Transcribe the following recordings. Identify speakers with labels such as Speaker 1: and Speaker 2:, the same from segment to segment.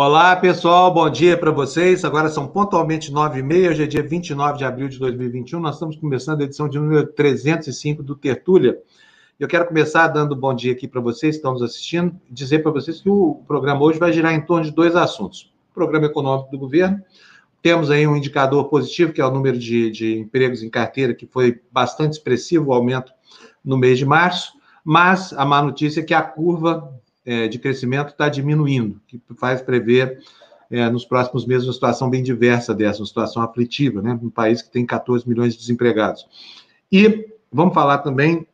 Speaker 1: Olá, pessoal, bom dia para vocês. Agora são pontualmente 9h30, hoje é dia 29 de abril de 2021. Nós estamos começando a edição de número 305 do Tertúlia. Eu quero começar dando bom dia aqui para vocês que estão nos assistindo dizer para vocês que o programa hoje vai girar em torno de dois assuntos. O programa econômico do governo, temos aí um indicador positivo, que é o número de, de empregos em carteira, que foi bastante expressivo, o aumento no mês de março, mas a má notícia é que a curva é, de crescimento está diminuindo, que faz prever é, nos próximos meses uma situação bem diversa dessa, uma situação aflitiva, né? Um país que tem 14 milhões de desempregados. E vamos falar também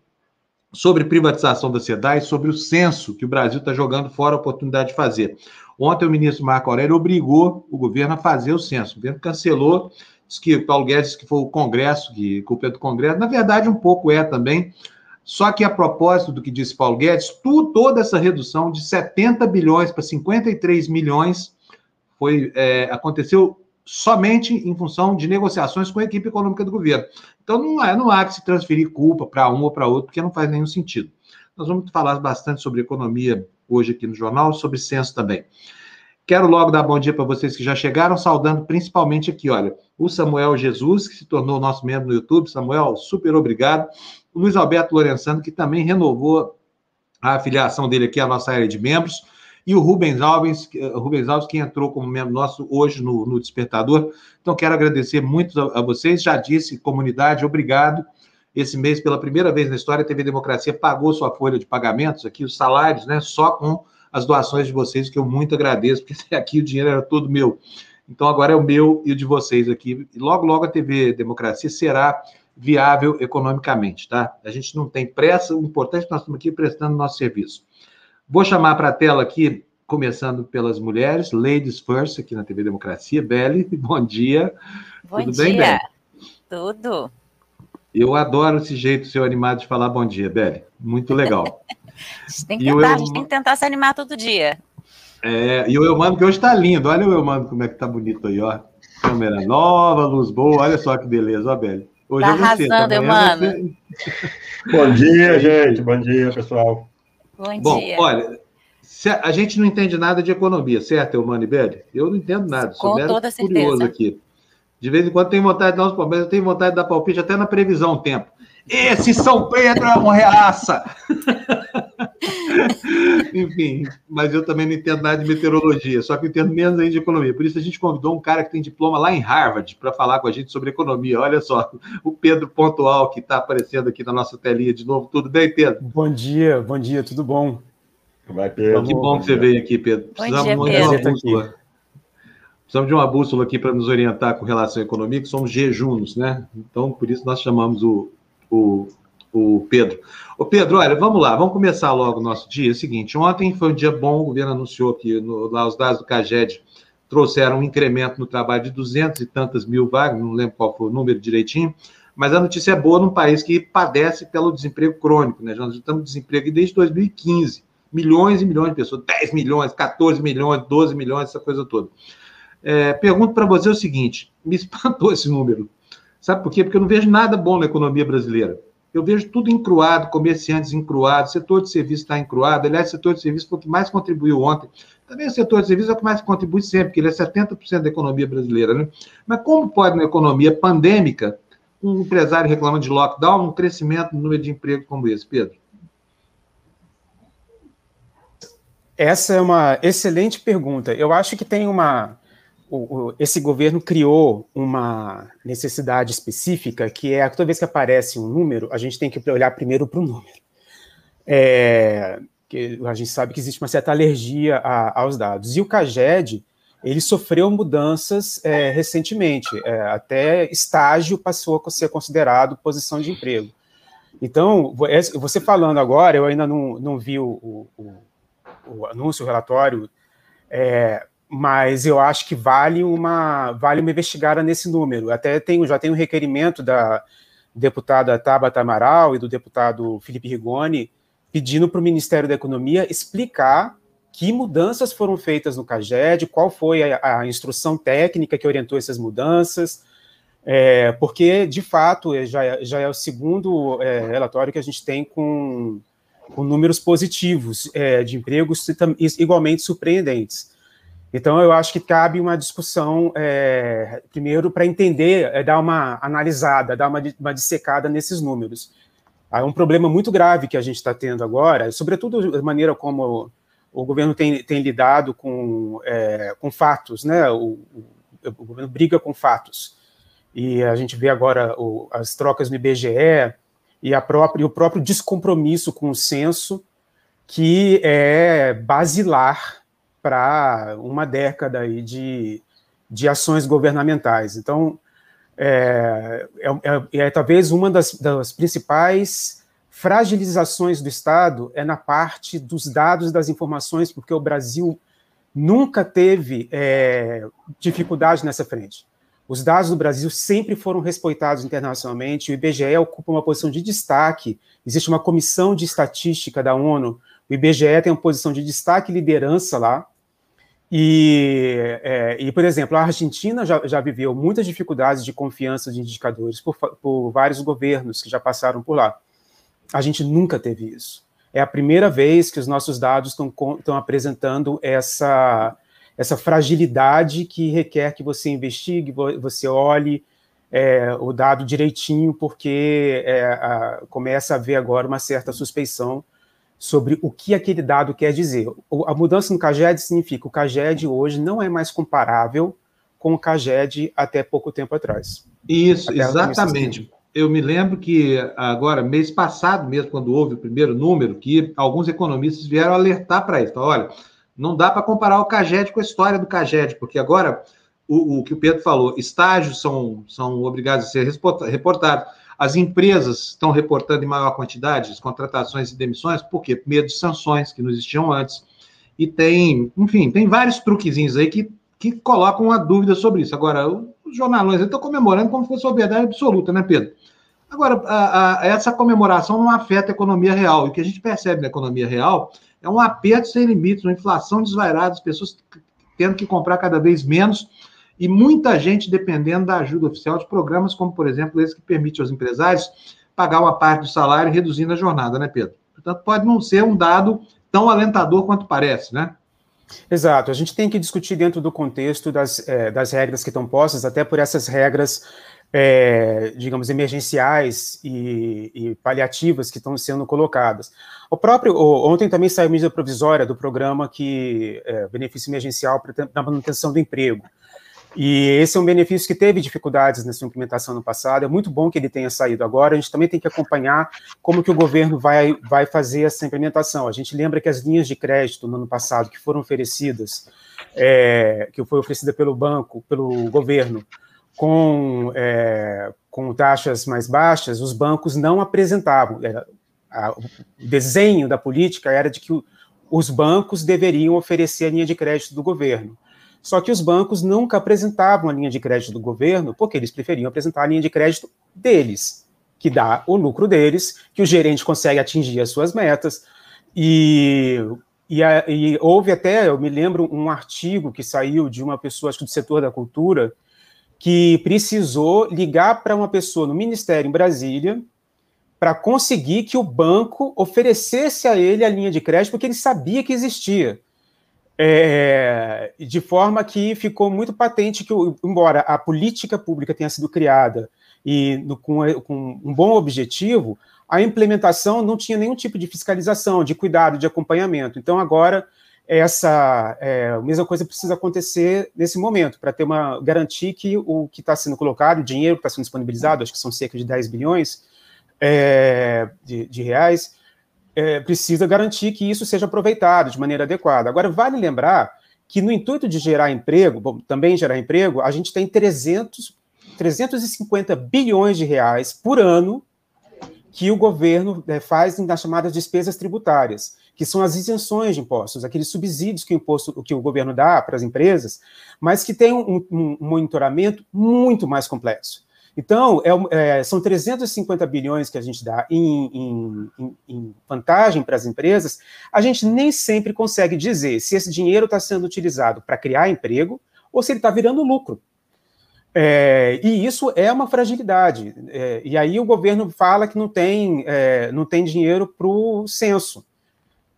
Speaker 1: sobre privatização da SEDAI, sobre o censo que o Brasil está jogando fora a oportunidade de fazer. Ontem o ministro Marco Aurélio obrigou o governo a fazer o censo. O governo cancelou, disse que Paulo Guedes que foi o Congresso, que culpa é do Congresso. Na verdade, um pouco é também, só que a propósito do que disse Paulo Guedes, tu, toda essa redução de 70 bilhões para 53 milhões foi, é, aconteceu somente em função de negociações com a equipe econômica do governo. Então não, é, não há que se transferir culpa para um ou para outro, porque não faz nenhum sentido. Nós vamos falar bastante sobre economia hoje aqui no jornal, sobre censo também. Quero logo dar bom dia para vocês que já chegaram, saudando principalmente aqui, olha, o Samuel Jesus, que se tornou nosso membro no YouTube. Samuel, super obrigado. Luiz Alberto Lorenzano, que também renovou a afiliação dele aqui à nossa área de membros. E o Rubens Alves, Rubens Alves que entrou como membro nosso hoje no, no Despertador. Então, quero agradecer muito a, a vocês. Já disse, comunidade, obrigado. Esse mês, pela primeira vez na história, a TV Democracia pagou sua folha de pagamentos, aqui os salários, né? Só com as doações de vocês, que eu muito agradeço, porque aqui o dinheiro era todo meu. Então agora é o meu e o de vocês aqui. E logo, logo a TV Democracia será viável economicamente, tá? A gente não tem pressa, o importante é que nós estamos aqui prestando nosso serviço. Vou chamar para a tela aqui, começando pelas mulheres, Ladies First, aqui na TV Democracia. Beli, bom dia.
Speaker 2: Bom Tudo dia. bem, Beli? Tudo.
Speaker 1: Eu adoro esse jeito seu animado de falar bom dia, Beli. Muito legal.
Speaker 2: A gente tem que, tentar, eu... a gente tem que tentar se animar todo dia.
Speaker 1: É, e o Eumano que hoje está lindo. Olha o Eumano como é que tá bonito aí, ó. Câmera nova, luz boa. Olha só que beleza, ó, Beli.
Speaker 2: Hoje tá é você, arrasando, Eumano.
Speaker 3: Você... Bom dia, gente. Bom dia, pessoal.
Speaker 2: Bom,
Speaker 1: Bom dia. olha, a gente não entende nada de economia, certo, Eumano e Beli? Eu não entendo nada.
Speaker 2: Sou Com toda curioso certeza. aqui.
Speaker 1: De vez em quando tem vontade de dar uns palpites, eu tenho vontade de dar palpite até na previsão tempo. Esse São Pedro é uma reaça! Enfim, mas eu também não entendo nada de meteorologia, só que eu entendo menos ainda de economia. Por isso a gente convidou um cara que tem diploma lá em Harvard para falar com a gente sobre economia. Olha só, o Pedro Pontual, que está aparecendo aqui na nossa telinha de novo. Tudo bem, Pedro?
Speaker 4: Bom dia, bom dia, tudo bom?
Speaker 1: Vai, Pedro. Que bom que você veio aqui, Pedro.
Speaker 2: Precisamos bom dia, Pedro. de uma bússola.
Speaker 1: Precisamos de uma bússola aqui para nos orientar com relação à economia, que somos jejunos, né? Então, por isso nós chamamos o, o, o Pedro. O Pedro, olha, vamos lá, vamos começar logo o nosso dia. É o seguinte, ontem foi um dia bom, o governo anunciou que no, lá os dados do CAGED trouxeram um incremento no trabalho de duzentos e tantas mil vagas, não lembro qual foi o número direitinho, mas a notícia é boa num país que padece pelo desemprego crônico, né? Nós estamos em desemprego desde 2015, milhões e milhões de pessoas, 10 milhões, 14 milhões, 12 milhões, essa coisa toda. É, pergunto para você o seguinte: me espantou esse número. Sabe por quê? Porque eu não vejo nada bom na economia brasileira. Eu vejo tudo encruado, comerciantes encruados, setor de serviço está encruado. Aliás, setor de serviço foi o que mais contribuiu ontem. Também o setor de serviço é o que mais contribui sempre, porque ele é 70% da economia brasileira. Né? Mas como pode, na economia pandêmica, um empresário reclamando de lockdown, um crescimento no número de empregos como esse, Pedro?
Speaker 4: Essa é uma excelente pergunta. Eu acho que tem uma, o, esse governo criou uma necessidade específica que é toda vez que aparece um número, a gente tem que olhar primeiro para o número. É, que a gente sabe que existe uma certa alergia a, aos dados. E o CAGED, ele sofreu mudanças é, recentemente, é, até estágio passou a ser considerado posição de emprego. Então, você falando agora, eu ainda não, não vi o, o, o anúncio, o relatório, é, mas eu acho que vale uma vale uma investigada nesse número. Até tenho, já tem um requerimento da deputada Tabata Amaral e do deputado Felipe Rigoni pedindo para o Ministério da Economia explicar que mudanças foram feitas no CAGED, qual foi a, a instrução técnica que orientou essas mudanças, é, porque, de fato, é, já, é, já é o segundo é, relatório que a gente tem com, com números positivos é, de empregos igualmente surpreendentes. Então, eu acho que cabe uma discussão, é, primeiro, para entender, é, dar uma analisada, dar uma, uma dissecada nesses números. Há um problema muito grave que a gente está tendo agora, sobretudo a maneira como o governo tem, tem lidado com, é, com fatos, né? O, o, o, governo briga com fatos. E a gente vê agora o, as trocas no IBGE e, a própria, e o próprio descompromisso com o censo, que é basilar para uma década aí de, de ações governamentais. Então, é, é, é, é talvez uma das, das, principais fragilizações do Estado é na parte dos dados das informações, porque o Brasil nunca teve é, dificuldade nessa frente. Os dados do Brasil sempre foram respeitados internacionalmente, o IBGE ocupa uma posição de destaque, existe uma comissão de estatística da ONU, o IBGE tem uma posição de destaque e liderança lá, e, é, e, por exemplo, a Argentina já, já, viveu muitas dificuldades de confiança de indicadores por, por, vários governos que já passaram por lá. A gente nunca teve isso. É a primeira vez que os nossos dados estão apresentando essa, essa fragilidade que requer que você investigue, você olhe é, o dado direitinho, porque é, a, começa a haver agora uma certa suspeição sobre o que aquele dado quer dizer. A mudança no CAGED significa que o CAGED hoje não é mais comparável com o CAGED até pouco tempo atrás.
Speaker 1: Isso, exatamente. Eu me lembro que agora, mês passado mesmo, quando houve o primeiro número, que alguns economistas vieram alertar para isso. Olha, não dá para comparar o CAGED com a história do CAGED, porque agora o, o que o Pedro falou, estágios são, são obrigados a ser reportados as empresas estão reportando em maior quantidade as contratações e demissões, por quê? Medo de sanções que não existiam antes. E tem, enfim, tem vários truquezinhos aí que, que colocam uma dúvida sobre isso. Agora, os jornalões estão comemorando como se fosse uma verdade absoluta, né, Pedro? Agora, a, a, essa comemoração não afeta a economia real. E o que a gente percebe na economia real é um aperto sem limites, uma inflação desvairada, as pessoas tendo que comprar cada vez menos e muita gente dependendo da ajuda oficial de programas como, por exemplo, esse que permite aos empresários pagar uma parte do salário reduzindo a jornada, né, Pedro? Portanto, pode não ser um dado tão alentador quanto parece, né?
Speaker 4: Exato, a gente tem que discutir dentro do contexto das, é, das regras que estão postas, até por essas regras, é, digamos, emergenciais e, e, paliativas que estão sendo colocadas. O próprio, ontem também saiu medida provisória do programa que é, benefício emergencial para manutenção do emprego. E esse é um benefício que teve dificuldades nessa implementação no passado. É muito bom que ele tenha saído agora. A gente também tem que acompanhar como que o governo vai, vai fazer essa implementação. A gente lembra que as linhas de crédito no ano passado que foram oferecidas, é, que foi oferecida pelo banco, pelo governo, com, é, com taxas mais baixas, os bancos não apresentavam. Era, a, o desenho da política era de que os bancos deveriam oferecer a linha de crédito do governo. Só que os bancos nunca apresentavam a linha de crédito do governo, porque eles preferiam apresentar a linha de crédito deles, que dá o lucro deles, que o gerente consegue atingir as suas metas. E, e, a, e houve até, eu me lembro, um artigo que saiu de uma pessoa, acho que do setor da cultura, que precisou ligar para uma pessoa no Ministério em Brasília para conseguir que o banco oferecesse a ele a linha de crédito, porque ele sabia que existia. É, de forma que ficou muito patente que, embora a política pública tenha sido criada e no, com, com, um bom objetivo, a implementação não tinha nenhum tipo de fiscalização, de cuidado, de acompanhamento. Então, agora, essa é, a mesma coisa precisa acontecer nesse momento, para ter uma garantir que o que está sendo colocado, o dinheiro que está sendo disponibilizado, acho que são cerca de 10 bilhões é, de, de reais, é, precisa garantir que isso seja aproveitado de maneira adequada. Agora, vale lembrar que no intuito de gerar emprego, bom, também gerar emprego, a gente tem 300, 350 bilhões de reais por ano que o governo é, faz nas chamadas despesas tributárias, que são as isenções de impostos, aqueles subsídios que o, imposto, que o governo dá para as empresas, mas que tem um, um monitoramento muito mais complexo. Então, é, é, são 350 bilhões que a gente dá em, em, em vantagem para as empresas. A gente nem sempre consegue dizer se esse dinheiro está sendo utilizado para criar emprego ou se ele está virando lucro. É, e isso é uma fragilidade. É, e aí o governo fala que não tem, é, não tem dinheiro para o censo,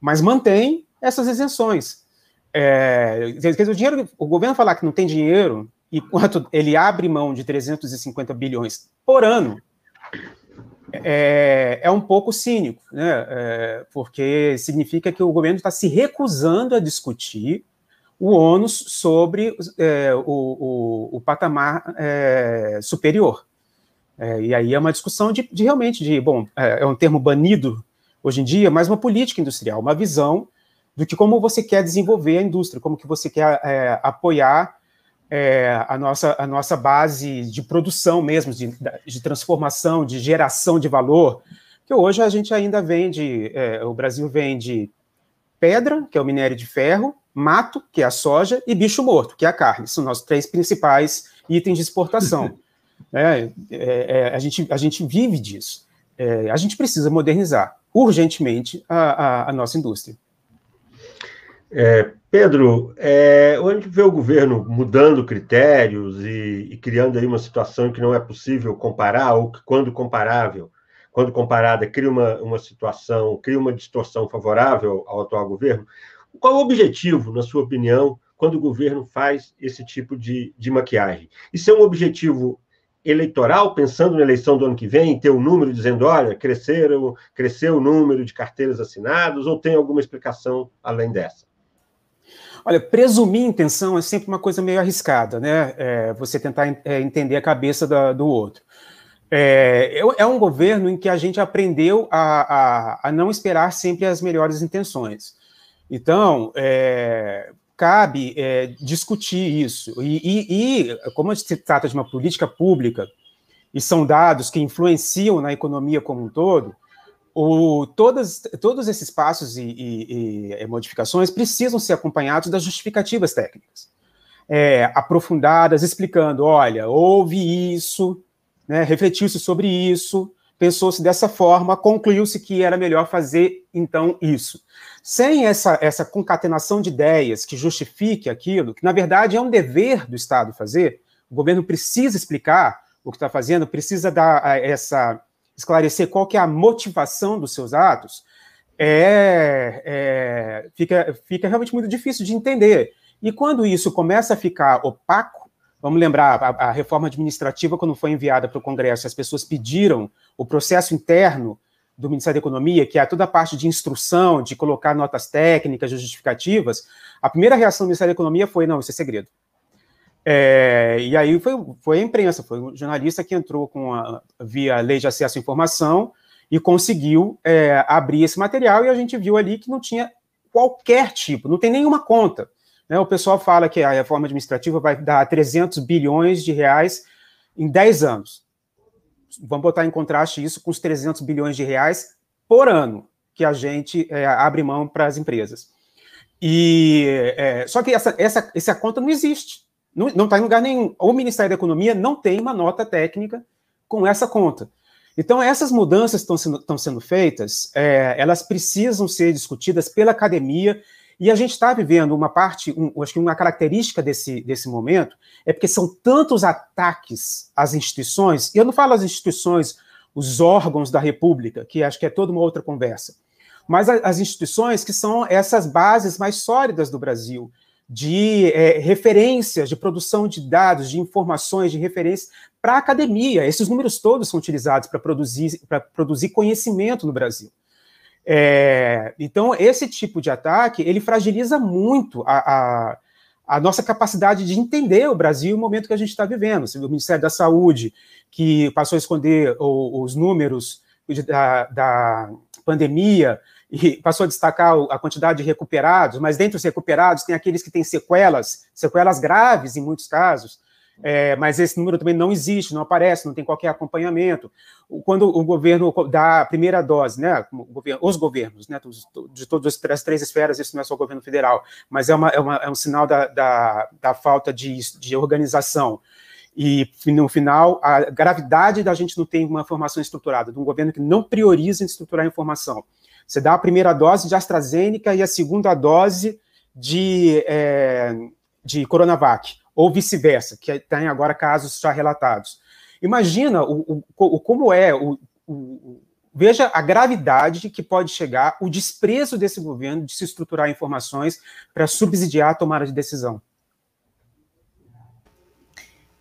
Speaker 4: mas mantém essas isenções. É, o, dinheiro, o governo falar que não tem dinheiro, e quanto ele abre mão de 350 bilhões por ano, é, é um pouco cínico, né? É, porque significa que o governo está se recusando a discutir o ônus sobre é, o, o, o, patamar é, superior. É, e aí é uma discussão de, de realmente de, bom, é, é, um termo banido hoje em dia, mas uma política industrial, uma visão do que como você quer desenvolver a indústria, como que você quer apoiar é, a, nossa, a nossa base de produção mesmo, de, de transformação, de geração de valor, que hoje a gente ainda vende, é, o Brasil vende pedra, que é o minério de ferro, mato, que é a soja, e bicho morto, que é a carne. São nossos três principais itens de exportação. É, é, é, a, gente, a gente vive disso. É, a gente precisa modernizar urgentemente a, a, a nossa indústria.
Speaker 3: É, Pedro, é, vê o governo mudando critérios e, e, criando aí uma situação que não é possível comparar, ou que, quando comparável, quando comparada, cria uma, uma situação, cria uma distorção favorável ao atual governo. Qual o objetivo, na sua opinião, quando o governo faz esse tipo de, de maquiagem? Isso é um objetivo eleitoral, pensando na eleição do ano que vem, ter o um número dizendo, olha, cresceram, cresceu o número de carteiras assinadas, ou tem alguma explicação além dessa?
Speaker 4: Olha, presumir intenção é sempre uma coisa meio arriscada, né? É, você tentar é, entender a cabeça da, do outro. É, é, um governo em que a gente aprendeu a, a, a não esperar sempre as melhores intenções. Então, é, cabe é, discutir isso. E, e, e, como se trata de uma política pública, e são dados que influenciam na economia como um todo, o, todas, todos esses passos e, e, e, modificações precisam ser acompanhados das justificativas técnicas. É, aprofundadas, explicando, olha, houve isso, né, refletiu-se sobre isso, pensou-se dessa forma, concluiu-se que era melhor fazer, então, isso. Sem essa, essa concatenação de ideias que justifique aquilo, que na verdade é um dever do Estado fazer, o governo precisa explicar o que está fazendo, precisa dar essa esclarecer qual que é a motivação dos seus atos, é, é, fica, fica realmente muito difícil de entender. E quando isso começa a ficar opaco, vamos lembrar, a, a reforma administrativa, quando foi enviada para o Congresso, as pessoas pediram o processo interno do Ministério da Economia, que é toda a parte de instrução, de colocar notas técnicas, justificativas, a primeira reação do Ministério da Economia foi: não, isso é segredo. É, e aí foi, foi a imprensa, foi um jornalista que entrou com a, via lei de acesso à informação e conseguiu é, abrir esse material e a gente viu ali que não tinha qualquer tipo, não tem nenhuma conta. Né? O pessoal fala que a reforma administrativa vai dar 300 bilhões de reais em 10 anos vamos botar em contraste isso com os 300 bilhões de reais por ano que a gente é, abre mão para as empresas. E é, só que essa, essa, essa conta não existe, não está em lugar nenhum. O Ministério da Economia não tem uma nota técnica com essa conta. Então, essas mudanças estão sendo, sendo feitas, é, elas precisam ser discutidas pela academia e a gente está vivendo uma parte, um, acho que uma característica desse, desse momento é porque são tantos ataques às instituições, e eu não falo as instituições, os órgãos da República, que acho que é toda uma outra conversa, mas as instituições que são essas bases mais sólidas do Brasil, de é, referências, de produção de dados, de informações, de referências para a academia. Esses números todos são utilizados para produzir, produzir conhecimento no Brasil. É, então, esse tipo de ataque, ele fragiliza muito a, a, a, nossa capacidade de entender o Brasil e o momento que a gente está vivendo. O Ministério da Saúde, que passou a esconder o, os números da, da pandemia, e passou a destacar a quantidade de recuperados, mas dentre os recuperados tem aqueles que têm sequelas, sequelas graves em muitos casos é, mas esse número também não existe, não aparece, não tem qualquer acompanhamento. Quando o governo dá a primeira dose, né, os governos, né, de todas as três esferas, isso não é só o governo federal, mas é, uma, é, uma, é um sinal da, da, da falta de, de organização. E, no final, a gravidade da gente não ter uma formação estruturada, de um governo que não prioriza em estruturar a informação. Você dá a primeira dose de AstraZeneca e a segunda dose de, é, de Coronavac ou vice-versa, que tem agora casos já relatados. Imagina o, o, como é o, o, veja a gravidade que pode chegar o desprezo desse governo de se estruturar informações para subsidiar a tomada de decisão.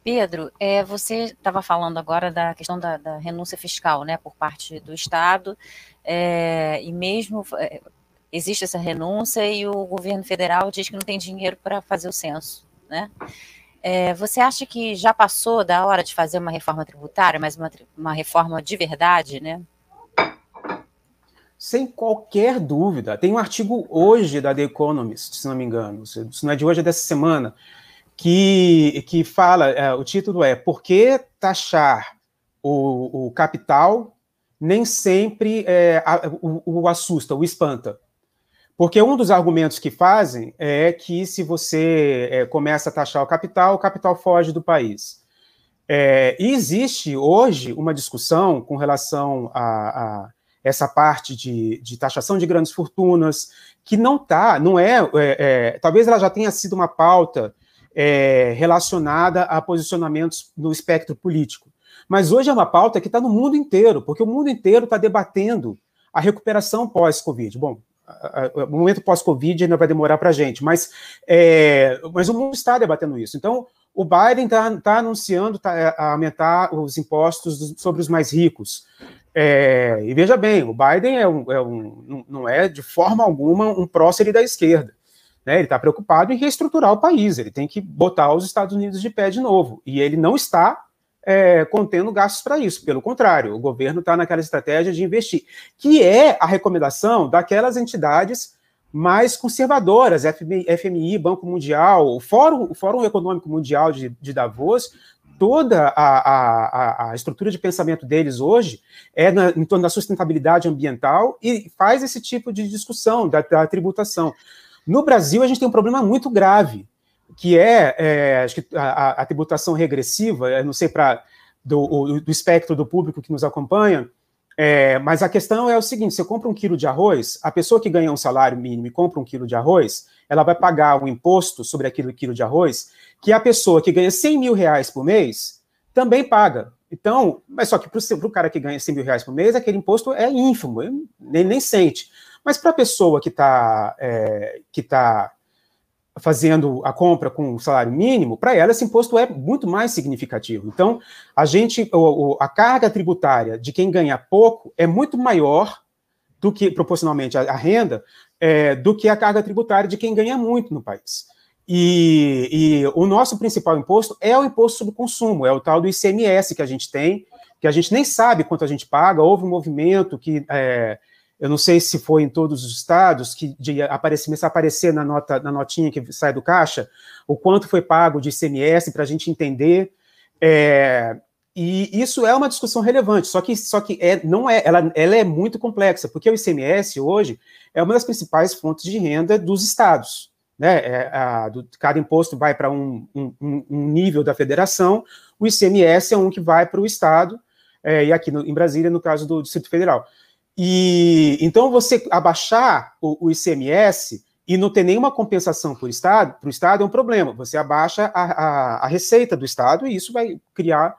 Speaker 2: Pedro, é, você estava falando agora da questão da, da, renúncia fiscal, né, por parte do Estado, é, e mesmo é, existe essa renúncia e o governo federal diz que não tem dinheiro para fazer o censo, né? É, você acha que já passou da hora de fazer uma reforma tributária, mas uma, uma reforma de verdade, né?
Speaker 4: Sem qualquer dúvida. Tem um artigo hoje da The Economist, se não me engano, se não é de hoje, é dessa semana, que, que fala, é, o título é Por que taxar o, o capital nem sempre é, a, o, o, assusta, o espanta? Porque um dos argumentos que fazem é que se você é, começa a taxar o capital, o capital foge do país. É, e existe hoje uma discussão com relação a, a essa parte de, de, taxação de grandes fortunas, que não está, não é, é, é, talvez ela já tenha sido uma pauta é, relacionada a posicionamentos no espectro político. Mas hoje é uma pauta que está no mundo inteiro, porque o mundo inteiro está debatendo a recuperação pós-Covid. Bom, o momento pós-Covid ainda vai demorar para a gente, mas, é, mas o mundo está debatendo isso. Então, o Biden está tá anunciando tá, é, aumentar os impostos sobre os mais ricos. É, e veja bem, o Biden é um, é um, não é de forma alguma um prócer da esquerda. Né? Ele está preocupado em reestruturar o país, ele tem que botar os Estados Unidos de pé de novo. E ele não está é, contendo gastos para isso. Pelo contrário, o governo está naquela estratégia de investir, que é a recomendação daquelas entidades mais conservadoras, FMI, FMI Banco Mundial, o Fórum, o Fórum Econômico Mundial de, de Davos, toda a, a, a, estrutura de pensamento deles hoje é na, em torno da sustentabilidade ambiental e faz esse tipo de discussão da, da tributação. No Brasil, a gente tem um problema muito grave, que é, é acho que a, a, tributação regressiva, não sei para do, do, espectro do público que nos acompanha, é, mas a questão é o seguinte: você compra um quilo de arroz, a pessoa que ganha um salário mínimo e compra um quilo de arroz, ela vai pagar um imposto sobre aquele quilo de arroz que a pessoa que ganha 100 mil reais por mês também paga. Então, mas só que para o cara que ganha 100 mil reais por mês, aquele imposto é ínfimo, nem, nem sente. Mas para a pessoa que está é, que tá fazendo a compra com salário mínimo, para ela esse imposto é muito mais significativo. Então, a gente, a carga tributária de quem ganha pouco é muito maior do que proporcionalmente a, renda é, do que a carga tributária de quem ganha muito no país. E, e, o nosso principal imposto é o imposto sobre consumo, é o tal do ICMS que a gente tem, que a gente nem sabe quanto a gente paga. Houve um movimento que é, eu não sei se foi em todos os estados, que de aparecer, começar a aparecer na, nota, na notinha que sai do caixa, o quanto foi pago de ICMS para a gente entender. É, e isso é uma discussão relevante, só que, só que é, não é, ela, ela é muito complexa, porque o ICMS hoje é uma das principais fontes de renda dos estados. Né? É, a, do, cada imposto vai para um, um, um, nível da federação, o ICMS é um que vai para o estado, é, e aqui no, em Brasília, no caso do Distrito Federal. E então você abaixar o, o ICMS e não ter nenhuma compensação para o Estado, para o Estado é um problema. Você abaixa a, a, a, receita do Estado e isso vai criar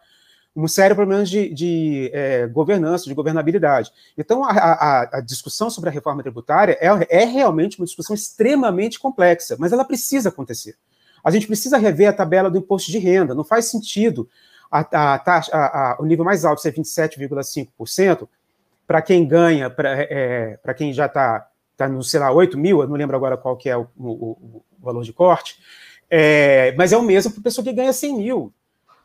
Speaker 4: um sério problema de, de é, governança, de governabilidade. Então, a, a, discussão sobre a reforma tributária é, é realmente uma discussão extremamente complexa, mas ela precisa acontecer. A gente precisa rever a tabela do imposto de renda. Não faz sentido a, a, a, o nível mais alto ser 27,5%, para quem ganha, para é, quem já está tá no, sei lá, 8 mil, eu não lembro agora qual que é o, o, o valor de corte, é, mas é o mesmo para a pessoa que ganha 100 mil.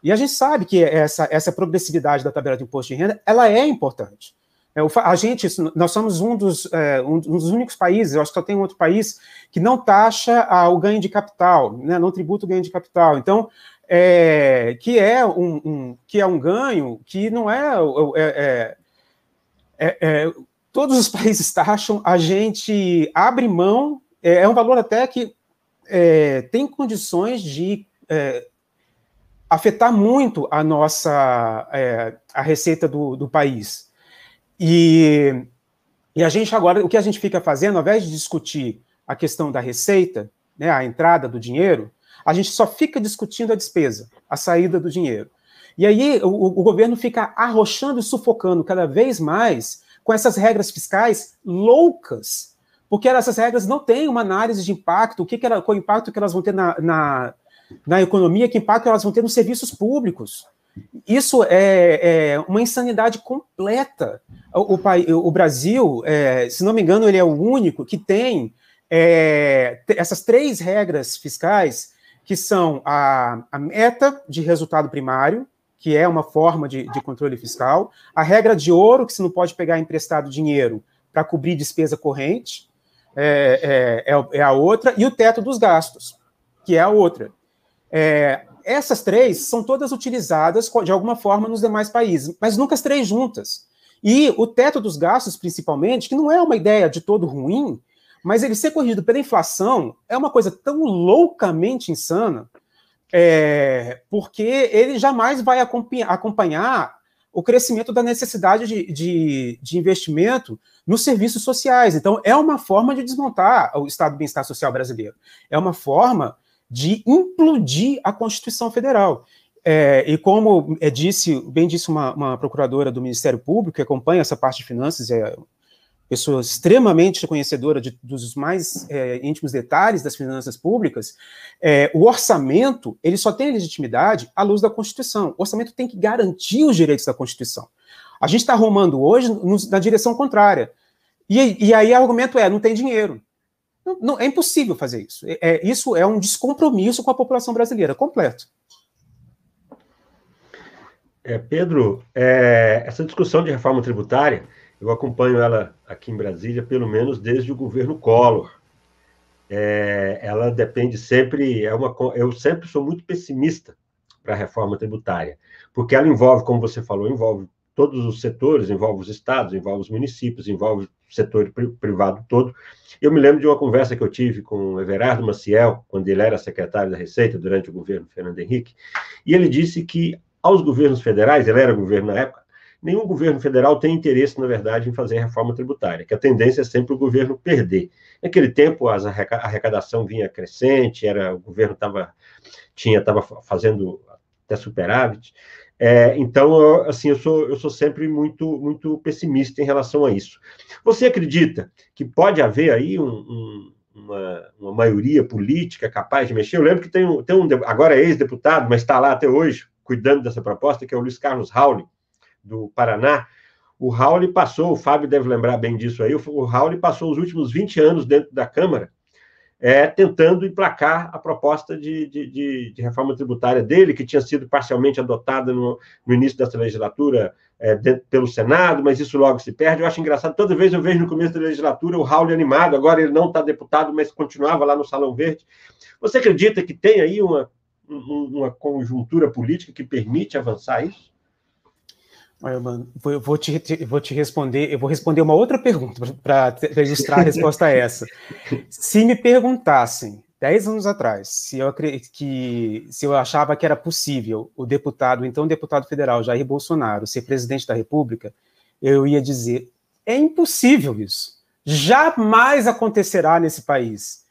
Speaker 4: E a gente sabe que essa, essa progressividade da tabela de imposto de renda, ela é importante. É, a gente, nós somos um dos, é, um dos únicos países, eu acho que só tem outro país, que não taxa o ganho de capital, né, não tributa o ganho de capital. Então, é, que, é um, um, que é um ganho que não é, é, é é, todos os países taxam, a gente abre mão, é, é um valor até que é, tem condições de é, afetar muito a nossa a receita do, do país. E, e a gente agora, o que a gente fica fazendo, ao invés de discutir a questão da receita, né, a entrada do dinheiro, a gente só fica discutindo a despesa, a saída do dinheiro. E aí o, o governo fica arrochando e sufocando cada vez mais com essas regras fiscais loucas, porque essas regras não têm uma análise de impacto, o que, que qual o impacto que elas vão ter na, na, na economia, que impacto elas vão ter nos serviços públicos. Isso é, é uma insanidade completa. O, o, o Brasil, é, se não me engano, ele é o único que tem é, essas três regras fiscais, que são a, a, meta de resultado primário, que é uma forma de, de controle fiscal, a regra de ouro, que você não pode pegar emprestado dinheiro para cobrir despesa corrente, é, é, é, é, a outra, e o teto dos gastos, que é a outra. É, essas três são todas utilizadas de alguma forma nos demais países, mas nunca as três juntas. E o teto dos gastos, principalmente, que não é uma ideia de todo ruim, mas ele ser corrigido pela inflação é uma coisa tão loucamente insana, é, porque ele jamais vai acompanhar o crescimento da necessidade de, de, de, investimento nos serviços sociais. Então, é uma forma de desmontar o Estado do Bem-Estar Social brasileiro. É uma forma de implodir a Constituição Federal. É, e como é, disse, bem disse uma, uma, procuradora do Ministério Público, que acompanha essa parte de finanças, é pessoa extremamente conhecedora de, dos mais é, íntimos detalhes das finanças públicas, é, o orçamento ele só tem legitimidade à luz da Constituição. O orçamento tem que garantir os direitos da Constituição. A gente está arrumando hoje no, na direção contrária. E, e aí o argumento é, não tem dinheiro. Não, não, é impossível fazer isso. É, é, isso é um descompromisso com a população brasileira, completo.
Speaker 3: É, Pedro, é, essa discussão de reforma tributária, eu acompanho ela aqui em Brasília, pelo menos desde o governo Collor. É, ela depende sempre, é uma, eu sempre sou muito pessimista para a reforma tributária, porque ela envolve, como você falou, envolve todos os setores, envolve os estados, envolve os municípios, envolve o setor privado todo. Eu me lembro de uma conversa que eu tive com o Everardo Maciel, quando ele era secretário da Receita, durante o governo Fernando Henrique, e ele disse que aos governos federais, ele era governo na época, nenhum governo federal tem interesse, na verdade, em fazer reforma tributária, que a tendência é sempre o governo perder. Naquele tempo, a arrecadação vinha crescente, era o governo estava tinha estava fazendo até superávit, é, então, assim, eu sou, eu sou sempre muito, muito pessimista em relação a isso. Você acredita que pode haver aí um, um, uma, uma, maioria política capaz de mexer? Eu lembro que tem um, tem um agora é ex-deputado, mas está lá até hoje, cuidando dessa proposta, que é o Luiz Carlos Rauli, do Paraná. O Rauli passou, o Fábio deve lembrar bem disso aí, o Rauli passou os últimos 20 anos dentro da Câmara é, tentando emplacar a proposta de, de, de, de, reforma tributária dele, que tinha sido parcialmente adotada no, no início dessa legislatura é, dentro, pelo Senado, mas isso logo se perde. Eu acho engraçado, toda vez eu vejo no começo da legislatura o Raul animado, agora ele não está deputado, mas continuava lá no Salão Verde. Você acredita que tem aí uma, uma conjuntura política que permite avançar isso?
Speaker 4: Mano, eu vou te, vou te responder, eu vou responder uma outra pergunta para registrar a resposta a essa. Se me perguntassem, dez anos atrás, se eu, que, se eu achava que era possível o deputado, então deputado federal Jair Bolsonaro, ser presidente da República, eu ia dizer: é impossível isso. Jamais acontecerá nesse país.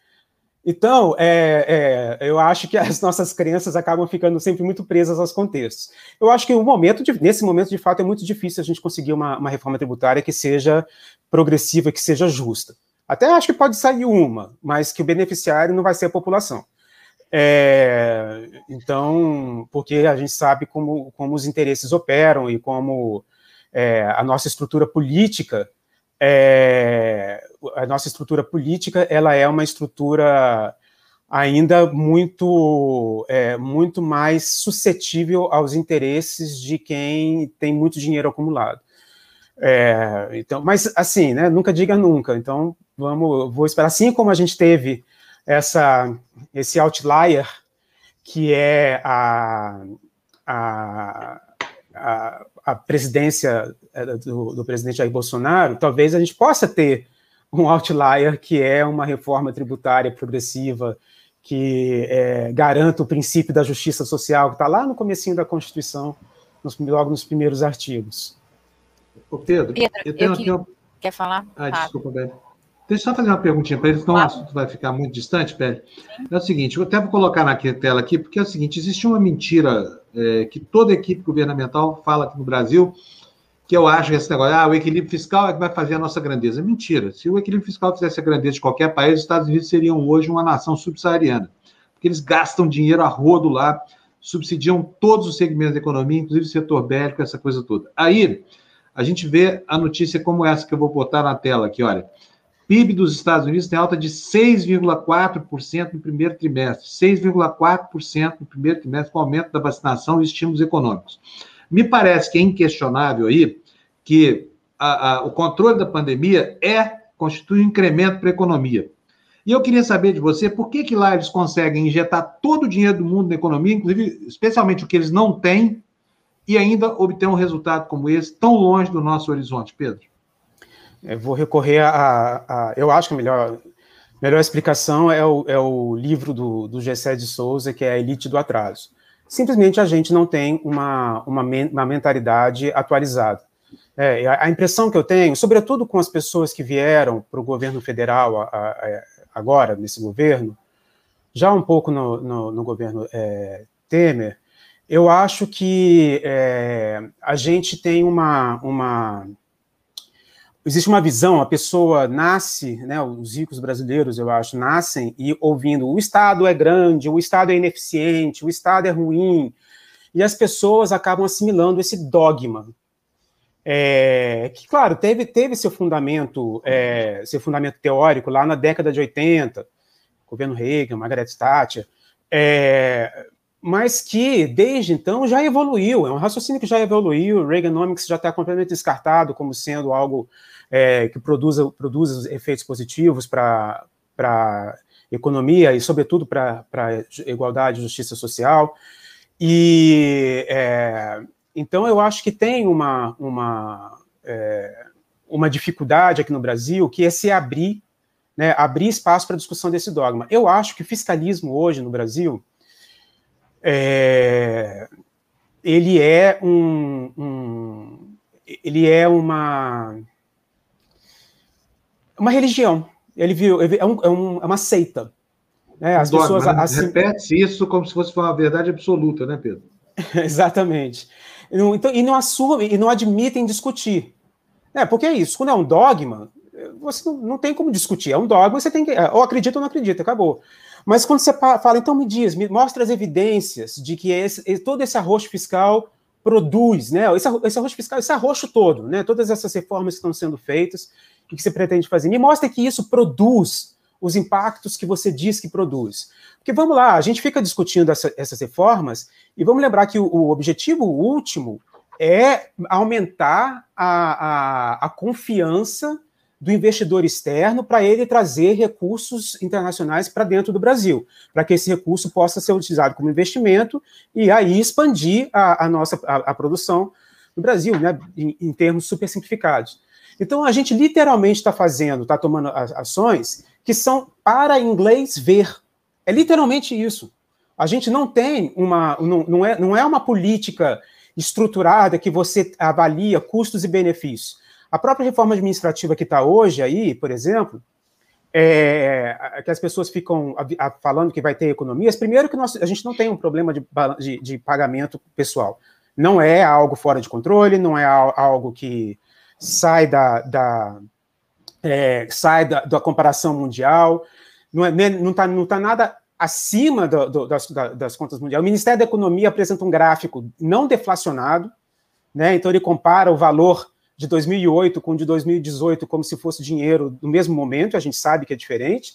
Speaker 4: Então, é, é, eu acho que as nossas crenças acabam ficando sempre muito presas aos contextos. Eu acho que momento de, nesse momento, de fato, é muito difícil a gente conseguir uma, uma reforma tributária que seja progressiva, que seja justa. Até acho que pode sair uma, mas que o beneficiário não vai ser a população. É, então, porque a gente sabe como, como os interesses operam e como é, a nossa estrutura política é, a nossa estrutura política ela é uma estrutura ainda muito é, muito mais suscetível aos interesses de quem tem muito dinheiro acumulado. É, então, mas assim, né, nunca diga nunca. Então, vamos, vou esperar. Assim como a gente teve essa esse outlier que é a, a, a, a presidência é, do, do, presidente Jair Bolsonaro, talvez a gente possa ter um outlier que é uma reforma tributária progressiva que é, garanta o princípio da justiça social, que está lá no comecinho da Constituição, nos, logo nos primeiros artigos.
Speaker 1: Ô Pedro, Pedro eu tenho eu aqui... Que...
Speaker 2: Quer falar?
Speaker 1: Ah, desculpa, Beli. Deixa eu só fazer uma perguntinha para ele, senão claro. o assunto vai ficar muito distante, Beli. É o seguinte, eu até vou colocar na tela aqui, porque é o seguinte, existe uma mentira é, que toda equipe governamental fala aqui no Brasil, que eu acho esse negócio, ah, o equilíbrio fiscal é que vai fazer a nossa grandeza. Mentira. Se o equilíbrio fiscal fizesse a grandeza de qualquer país, os Estados Unidos seriam hoje uma nação subsaariana. Porque eles gastam dinheiro a rodo lá, subsidiam todos os segmentos da economia, inclusive o setor bélico, essa coisa toda. Aí, a gente vê a notícia como essa que eu vou botar na tela aqui, olha. PIB dos Estados Unidos tem alta de 6,4% no primeiro trimestre, 6,4% no primeiro trimestre, com aumento da vacinação e estímulos econômicos. Me parece que é inquestionável aí que a, a, o controle da pandemia é constitui um incremento para a economia. E eu queria saber de você por que, que lá eles conseguem injetar todo o dinheiro do mundo na economia, inclusive, especialmente o que eles não têm, e ainda obter um resultado como esse, tão longe do nosso horizonte, Pedro?
Speaker 4: Eu vou recorrer a. a eu acho que a melhor, melhor explicação é o, é o livro do, do Gessé de Souza, que é A Elite do Atraso. Simplesmente a gente não tem uma, uma, uma mentalidade atualizada. É, a impressão que eu tenho, sobretudo com as pessoas que vieram para o governo federal a, a, agora, nesse governo, já um pouco no, no, no governo é, Temer, eu acho que é, a gente tem uma, uma. Existe uma visão, a pessoa nasce, né, os ricos brasileiros, eu acho, nascem e ouvindo o Estado é grande, o Estado é ineficiente, o Estado é ruim, e as pessoas acabam assimilando esse dogma. É, que, claro, teve, teve seu fundamento, é, seu fundamento teórico lá na década de 80, governo Reagan, Margaret Thatcher, é, mas que desde então já evoluiu, é um raciocínio que já evoluiu, Reaganomics já está completamente descartado como sendo algo é, que produza, produza efeitos positivos para a economia e, sobretudo, para igualdade e justiça social. E é, então, eu acho que tem uma, uma, é, uma dificuldade aqui no Brasil, que é se abrir, né, abrir espaço para discussão desse dogma. Eu acho que o fiscalismo hoje no Brasil, é, ele é um, um, ele é uma uma religião. Ele viu, é, um, é, um, é uma seita. Né? As
Speaker 1: dogma, pessoas assim, repete isso como se fosse uma verdade absoluta, né, Pedro?
Speaker 4: Exatamente. Então, e não assumem, e não admitem discutir. É, porque é isso, quando é um dogma, você não, não tem como discutir. É um dogma, você tem que. É, ou acredita ou não acredita, acabou. Mas quando você fala, então me diz, me mostra as evidências de que esse, todo esse arroxo fiscal produz, né? Esse, esse arroxo fiscal, esse arroxo todo, né? Todas essas reformas que estão sendo feitas e que você pretende fazer. Me mostra que isso produz os impactos que você diz que produz. Porque vamos lá, a gente fica discutindo essa, essas reformas e vamos lembrar que o, o objetivo último é aumentar a, a, a confiança do investidor externo para ele trazer recursos internacionais para dentro do Brasil, para que esse recurso possa ser utilizado como investimento e aí expandir a, a nossa a, a, produção no Brasil, né, em, em termos super simplificados. Então a gente literalmente está fazendo, está tomando ações que são para inglês ver. É literalmente isso. A gente não tem uma. Não, não, é, não é uma política estruturada que você avalia custos e benefícios. A própria reforma administrativa que está hoje aí, por exemplo, é, que as pessoas ficam falando que vai ter economias. Primeiro que nós, a gente não tem um problema de, de, de pagamento pessoal. Não é algo fora de controle, não é algo que sai da, da é, sai da, da, comparação mundial, não está não tá, não tá nada acima do, do, das, das, contas mundiais. O Ministério da Economia apresenta um gráfico não deflacionado, né? então ele compara o valor de 2008 com o de 2018 como se fosse dinheiro do mesmo momento, a gente sabe que é diferente.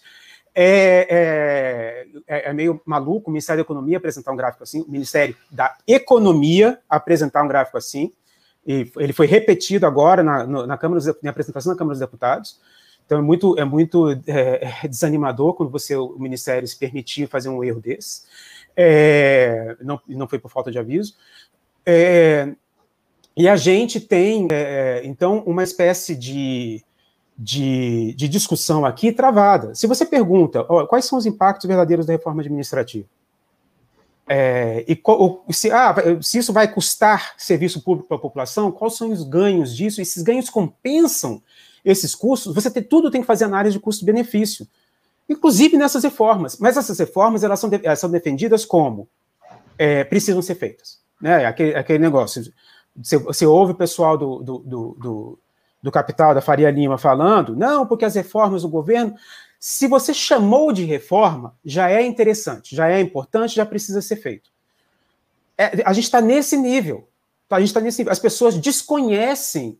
Speaker 4: É, é, é, meio maluco o Ministério da Economia apresentar um gráfico assim, o Ministério da Economia apresentar um gráfico assim, e ele foi repetido agora na, na, Câmara, na apresentação da Câmara dos Deputados. Então é muito, é muito é, é desanimador quando você, o Ministério, se permitir fazer um erro desse. É, não, não foi por falta de aviso. É, e a gente tem, é, então, uma espécie de, de, de, discussão aqui travada. Se você pergunta ó, quais são os impactos verdadeiros da reforma administrativa, é, e se, ah, se isso vai custar serviço público para a população, quais são os ganhos disso? Esses ganhos compensam esses custos? Você tem, tudo tem que fazer análise de custo-benefício, inclusive nessas reformas. Mas essas reformas elas são, elas são defendidas como é, precisam ser feitas. Né? Aquele, aquele negócio. Você, você ouve o pessoal do, do, do, do, do Capital, da Faria Lima, falando, não, porque as reformas do governo. Se você chamou de reforma, já é interessante, já é importante, já precisa ser feito. É, a gente está nesse nível. A gente está nesse nível. As pessoas desconhecem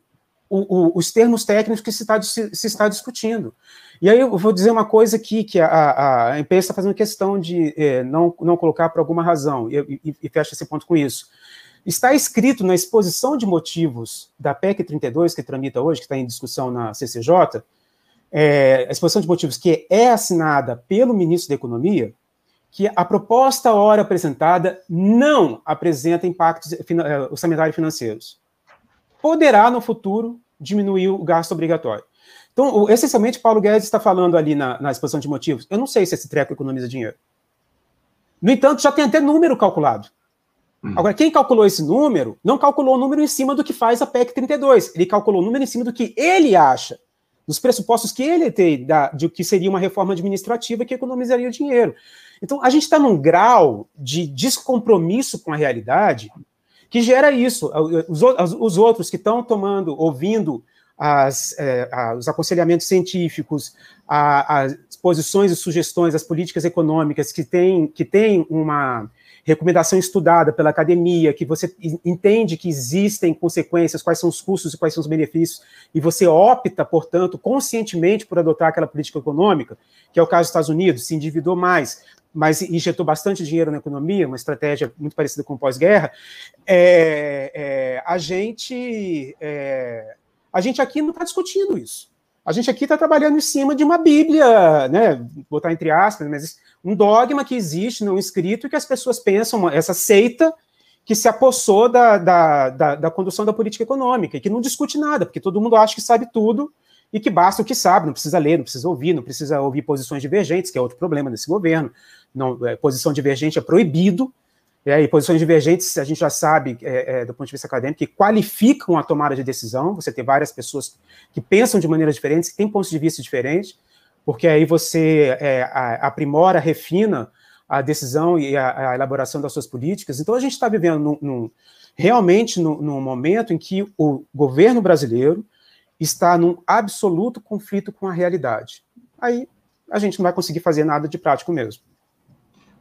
Speaker 4: o, o, os termos técnicos que se está, se, se está discutindo. E aí eu vou dizer uma coisa aqui, que a, a, a empresa está fazendo questão de é, não, não colocar por alguma razão, e, e, e fecha esse ponto com isso. Está escrito na exposição de motivos da PEC 32, que tramita hoje, que está em discussão na CCJ, é, a exposição de motivos que é assinada pelo ministro da Economia, que a proposta hora apresentada não apresenta impactos é, orçamentários financeiros. Poderá, no futuro, diminuir o gasto obrigatório. Então, essencialmente, Paulo Guedes está falando ali na, na exposição de motivos. Eu não sei se esse treco economiza dinheiro. No entanto, já tem até número calculado. Hum. Agora, quem calculou esse número, não calculou o número em cima do que faz a PEC 32. Ele calculou o número em cima do que ele acha, dos pressupostos que ele tem da, de que seria uma reforma administrativa que economizaria dinheiro. Então, a gente está num grau de descompromisso com a realidade que gera isso. Os, os outros que estão tomando, ouvindo as, é, os aconselhamentos científicos, a, as posições e sugestões, as políticas econômicas que têm que tem uma recomendação estudada pela academia, que você entende que existem consequências, quais são os custos e quais são os benefícios, e você opta, portanto, conscientemente por adotar aquela política econômica, que é o caso dos Estados Unidos, se endividou mais, mas injetou bastante dinheiro na economia, uma estratégia muito parecida com pós-guerra, é, é, a gente é, a gente aqui não está discutindo isso. A gente aqui está trabalhando em cima de uma Bíblia, né? Botar entre aspas, mas um dogma que existe, não escrito, e que as pessoas pensam, essa seita que se apossou da, da, da, da condução da política econômica, e que não discute nada, porque todo mundo acha que sabe tudo e que basta o que sabe, não precisa ler, não precisa ouvir, não precisa ouvir posições divergentes, que é outro problema desse governo. Não, é, posição divergente é proibido, é, e posições divergentes, a gente já sabe, é, é, do ponto de vista acadêmico, que qualificam a tomada de decisão. Você tem várias pessoas que pensam de maneiras diferentes, que têm pontos de vista diferentes, porque aí você é, aprimora, refina a decisão e a, a, elaboração das suas políticas. Então, a gente está vivendo num, num, realmente num, num momento em que o governo brasileiro está num absoluto conflito com a realidade. Aí a gente não vai conseguir fazer nada de prático mesmo.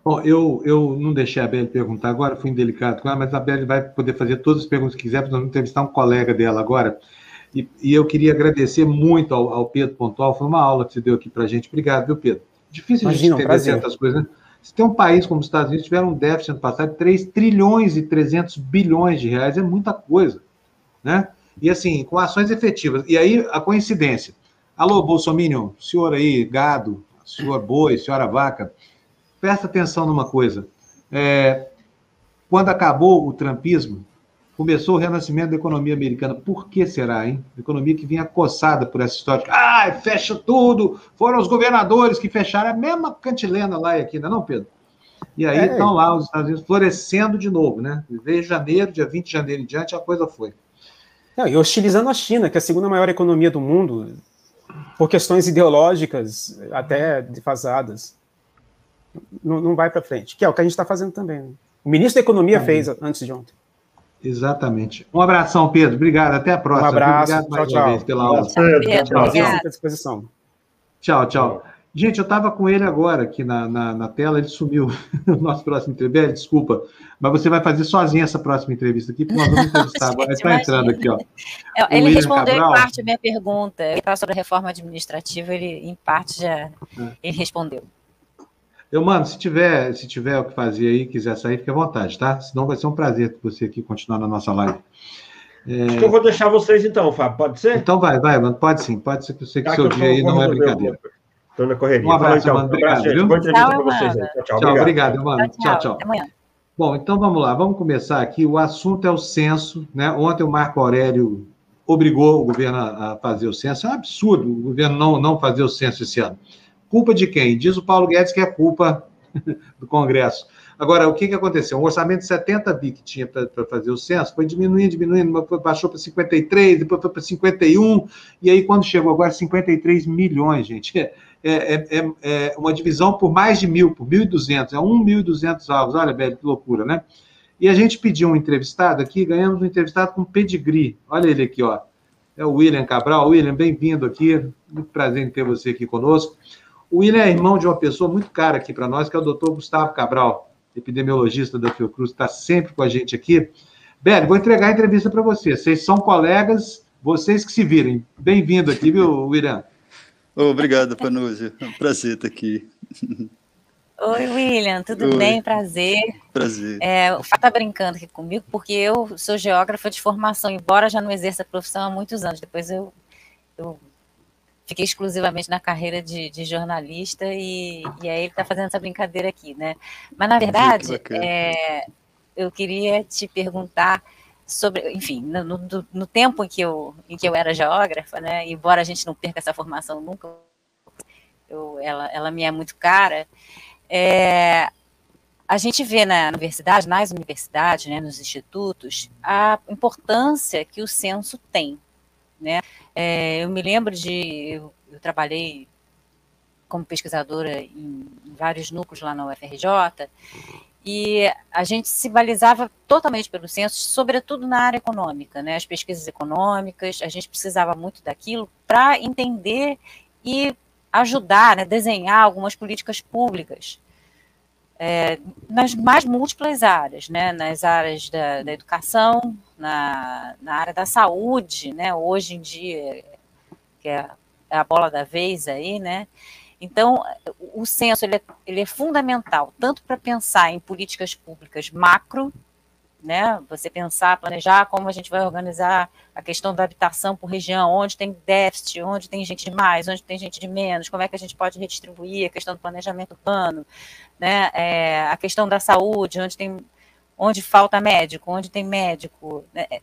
Speaker 1: Bom, eu, eu não deixei a Beli perguntar agora, fui indelicado com ela, mas a Beli vai poder fazer todas as perguntas que quiser, porque nós vamos entrevistar um colega dela agora. E, e eu queria agradecer muito ao, ao, Pedro Pontual, foi uma aula que você deu aqui para a gente. Obrigado, viu, Pedro? Difícil Imagina, a gente entender certas coisas, né? Se tem um país como os Estados Unidos tiveram um déficit ano passado de 3 trilhões e 300 bilhões de reais, é muita coisa, né? E assim, com ações efetivas. E aí, a coincidência. Alô, Bolsonaro, senhor aí, gado, senhor boi, senhora vaca, presta atenção numa coisa. É, quando acabou o trumpismo, começou o renascimento da economia americana. Por que será, hein? A economia que vinha coçada por essa história. Ah, fecha tudo! Foram os governadores que fecharam a mesma cantilena lá e aqui, não é não, Pedro? E aí é. estão lá os Estados Unidos florescendo de novo, né? Desde janeiro, dia 20 de janeiro em diante, a coisa foi.
Speaker 4: Não, e hostilizando a China, que é a segunda maior economia do mundo, por questões ideológicas até defasadas não, não vai para frente, que é o que a gente está fazendo também. Né? O ministro da Economia é. fez antes de ontem.
Speaker 1: Exatamente. Um abração, Pedro. Obrigado. Até a próxima.
Speaker 4: Um abraço.
Speaker 1: Obrigado
Speaker 4: mais tchau, uma vez
Speaker 1: pela aula.
Speaker 2: Pedro, tchau,
Speaker 4: tchau. disposição.
Speaker 1: Tchau, tchau. Gente, eu estava com ele agora aqui na, na, na tela, ele sumiu no nosso próximo entrevista. Desculpa, mas você vai fazer sozinho essa próxima entrevista aqui, porque nós vamos entrevistar agora. Ele está entrando aqui, ó.
Speaker 2: Ele respondeu Cabral. em parte a minha pergunta. Ele sobre a reforma administrativa, ele em parte já é. ele respondeu.
Speaker 1: Eu, mano, se tiver, se tiver o que fazer aí, quiser sair, fique à vontade, tá? Senão vai ser um prazer você aqui continuar na nossa live.
Speaker 3: É... Acho que eu vou deixar vocês então, Fábio. Pode ser?
Speaker 1: Então vai, vai, mano. Pode sim. Pode ser que eu sei que o seu dia aí não é brincadeira.
Speaker 3: Estou na correria.
Speaker 1: Um abraço, então. mano. Obrigado,
Speaker 3: abraço, viu? Boa entrevista para vocês. Tchau,
Speaker 1: tchau. tchau obrigado, mano. Tchau, tchau. tchau. Bom, então vamos lá. Vamos começar aqui. O assunto é o censo. Né? Ontem o Marco Aurélio obrigou o governo a fazer o censo. É um absurdo o governo não, não fazer o censo esse ano. Culpa de quem? Diz o Paulo Guedes que é culpa do Congresso. Agora, o que, que aconteceu? Um orçamento de 70 bi que tinha para fazer o censo foi diminuindo, diminuindo, baixou para 53, depois foi para 51, e aí quando chegou agora 53 milhões, gente. É, é, é, é uma divisão por mais de mil, por 1.200, é 1.200 alvos, olha, velho, que loucura, né? E a gente pediu um entrevistado aqui, ganhamos um entrevistado com pedigree. Olha ele aqui, ó. É o William Cabral. William, bem-vindo aqui. Muito prazer em ter você aqui conosco. O William é irmão de uma pessoa muito cara aqui para nós, que é o doutor Gustavo Cabral, epidemiologista da Fiocruz, está sempre com a gente aqui. Beli, vou entregar a entrevista para você. Vocês são colegas, vocês que se virem. Bem-vindo aqui, viu, William?
Speaker 5: Obrigado, Panúzio. É um prazer estar aqui.
Speaker 2: Oi, William, tudo Oi. bem? Prazer.
Speaker 5: Prazer.
Speaker 2: É, o Fá está brincando aqui comigo, porque eu sou geógrafa de formação, embora já não exerça a profissão há muitos anos. Depois eu, eu fiquei exclusivamente na carreira de, de jornalista e, e aí ele está fazendo essa brincadeira aqui, né? Mas, na verdade, é, eu queria te perguntar sobre, enfim, no, no, no, tempo em que, eu, em que eu era geógrafa, né? Embora a gente não perca essa formação nunca, eu, ela, ela me é muito cara, é, a gente vê na universidade, nas universidades, né, nos institutos, a importância que o censo tem. Né? É, eu me lembro de. Eu, eu, trabalhei como pesquisadora em, em vários núcleos lá na UFRJ, e a gente se balizava totalmente pelo censo, sobretudo na área econômica, né? As pesquisas econômicas, a gente precisava muito daquilo para entender e ajudar, né, desenhar algumas políticas públicas é, nas mais múltiplas áreas, né, nas áreas da, da educação, na, na, área da saúde, né, hoje em dia, que é, a bola da vez aí, né, então, o censo ele é, ele é fundamental, tanto para pensar em políticas públicas macro, né? Você pensar, planejar como a gente vai organizar a questão da habitação por região, onde tem déficit, onde tem gente de mais, onde tem gente de menos, como é que a gente pode redistribuir a questão do planejamento urbano, né? É, a questão da saúde, onde tem onde falta médico, onde tem médico. Né? É,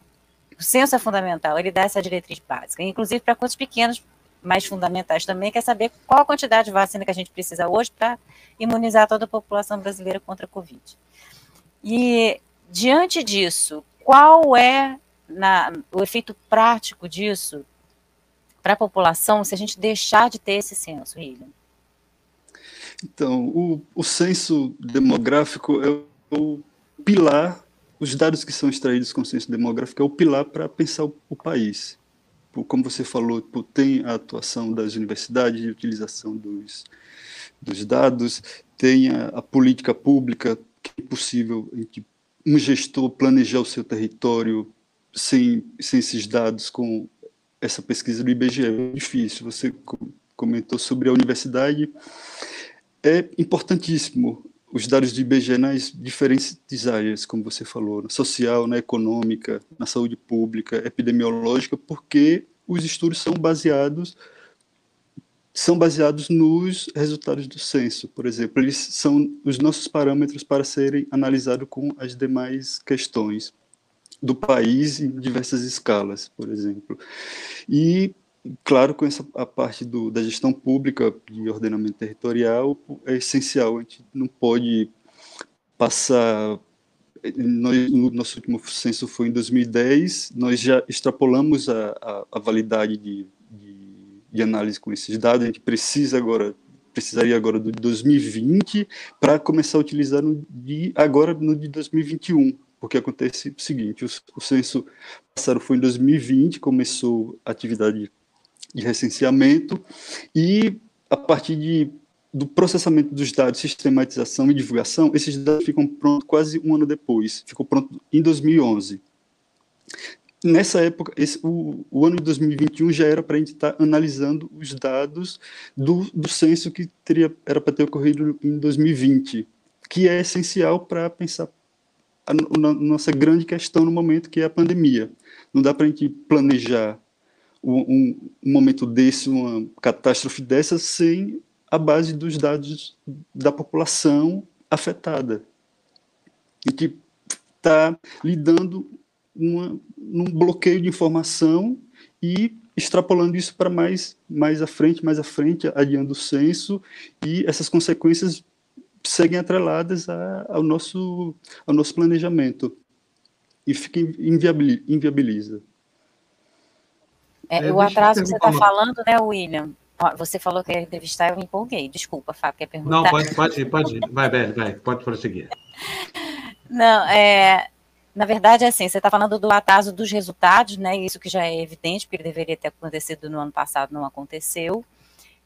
Speaker 2: o censo é fundamental, ele dá essa diretriz básica, inclusive para coisas pequenas, mais fundamentais também, quer saber qual a quantidade de vacina que a gente precisa hoje para imunizar toda a população brasileira contra a Covid. E Diante disso, qual é na, o efeito prático disso para a população se a gente deixar de ter esse censo, William?
Speaker 5: Então, o, o censo demográfico é o pilar, os dados que são extraídos com o censo demográfico é o pilar para pensar o, o país. Como você falou, tem a atuação das universidades de utilização dos, dos dados, tem a, a política pública que é possível, um gestor planejar o seu território sem, sem esses dados, com essa pesquisa do IBGE, é difícil. Você comentou sobre a universidade, é importantíssimo os dados do IBGE nas diferentes áreas, como você falou, na social, na econômica, na saúde pública, epidemiológica, porque os estudos são baseados são baseados nos resultados do censo, por exemplo. Eles são os nossos parâmetros para serem analisados com as demais questões do país em diversas escalas, por exemplo. E, claro, com essa a parte do, da gestão pública de ordenamento territorial é essencial. A gente não pode passar nós, no nosso último censo foi em 2010, nós já extrapolamos a, a, a validade de de análise com esses dados, a gente precisa agora precisaria agora do de 2020 para começar a utilizar no de agora no de 2021, porque acontece o seguinte, o, o censo passado foi em 2020, começou a atividade de recenseamento e a partir de do processamento dos dados, sistematização e divulgação, esses dados ficam prontos quase um ano depois, ficou pronto em 2011 nessa época, esse, o, o, ano de 2021 já era para a gente estar tá analisando os dados do, do censo que teria, era para ter ocorrido em 2020, que é essencial para pensar a, a, nossa grande questão no momento, que é a pandemia. Não dá para a gente planejar um, um, momento desse, uma catástrofe dessa, sem a base dos dados da população afetada. E que está lidando uma, num bloqueio de informação e extrapolando isso para mais, mais à frente, mais à frente, adiando o censo, e essas consequências seguem atreladas a, ao, nosso, ao nosso planejamento e fica inviabiliza.
Speaker 2: É, é, o atraso que você está falando, né, William? Você falou que ia entrevistar, eu me empolguei. Desculpa, Fábio, quer perguntar?
Speaker 1: Não, pode, pode, pode. Vai, vai, vai, pode prosseguir.
Speaker 2: Não, é, na verdade, é assim, você está falando do atraso dos resultados, né? Isso que já é evidente, porque deveria ter acontecido no ano passado, não aconteceu.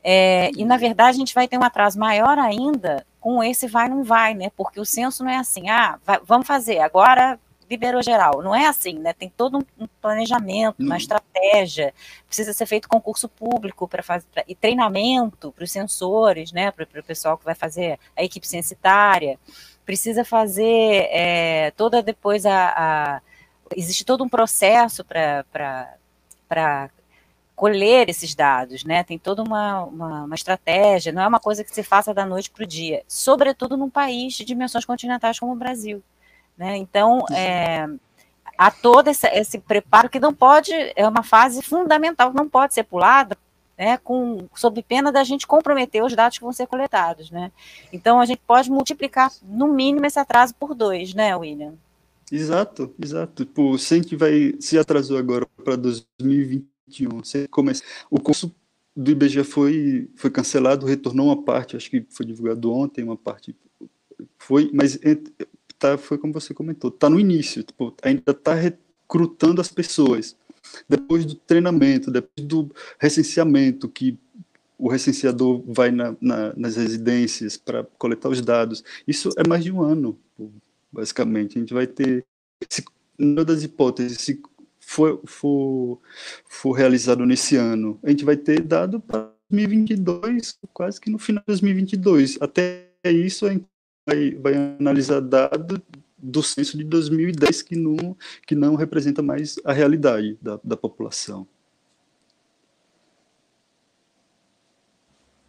Speaker 2: É, e, na verdade, a gente vai ter um atraso maior ainda com esse vai não vai, né? Porque o censo não é assim, ah, vai, vamos fazer, agora liberou geral. Não é assim, né? Tem todo um planejamento, uma estratégia, precisa ser feito concurso público para fazer pra, e treinamento para os sensores, né? Para o pessoal que vai fazer a equipe censitária precisa fazer é, toda depois a, a, existe todo um processo para colher esses dados, né? Tem toda uma, uma, uma, estratégia, não é uma coisa que se faça da noite para o dia, sobretudo num país de dimensões continentais como o Brasil, né? Então, é, há todo esse, esse preparo que não pode, é uma fase fundamental, não pode ser pulada, né, com, sob pena da gente comprometer os dados que vão ser coletados, né? Então a gente pode multiplicar no mínimo esse atraso por dois, né, William?
Speaker 5: Exato, exato. Tipo, se a gente vai se atrasou agora para 2021, se começa, o curso do IBGE foi foi cancelado, retornou uma parte, acho que foi divulgado ontem, uma parte foi, mas tá, foi como você comentou, tá no início, tipo, ainda está recrutando as pessoas depois do treinamento, depois do recenseamento, que o recenseador vai na, na, nas residências para coletar os dados. Isso é mais de um ano, basicamente. A gente vai ter, se, uma das hipóteses, se for, for, for realizado nesse ano, a gente vai ter dado para 2022, quase que no final de 2022. Até isso a gente vai, vai analisar dado do censo de 2010 que não, que não representa mais a realidade da, da população.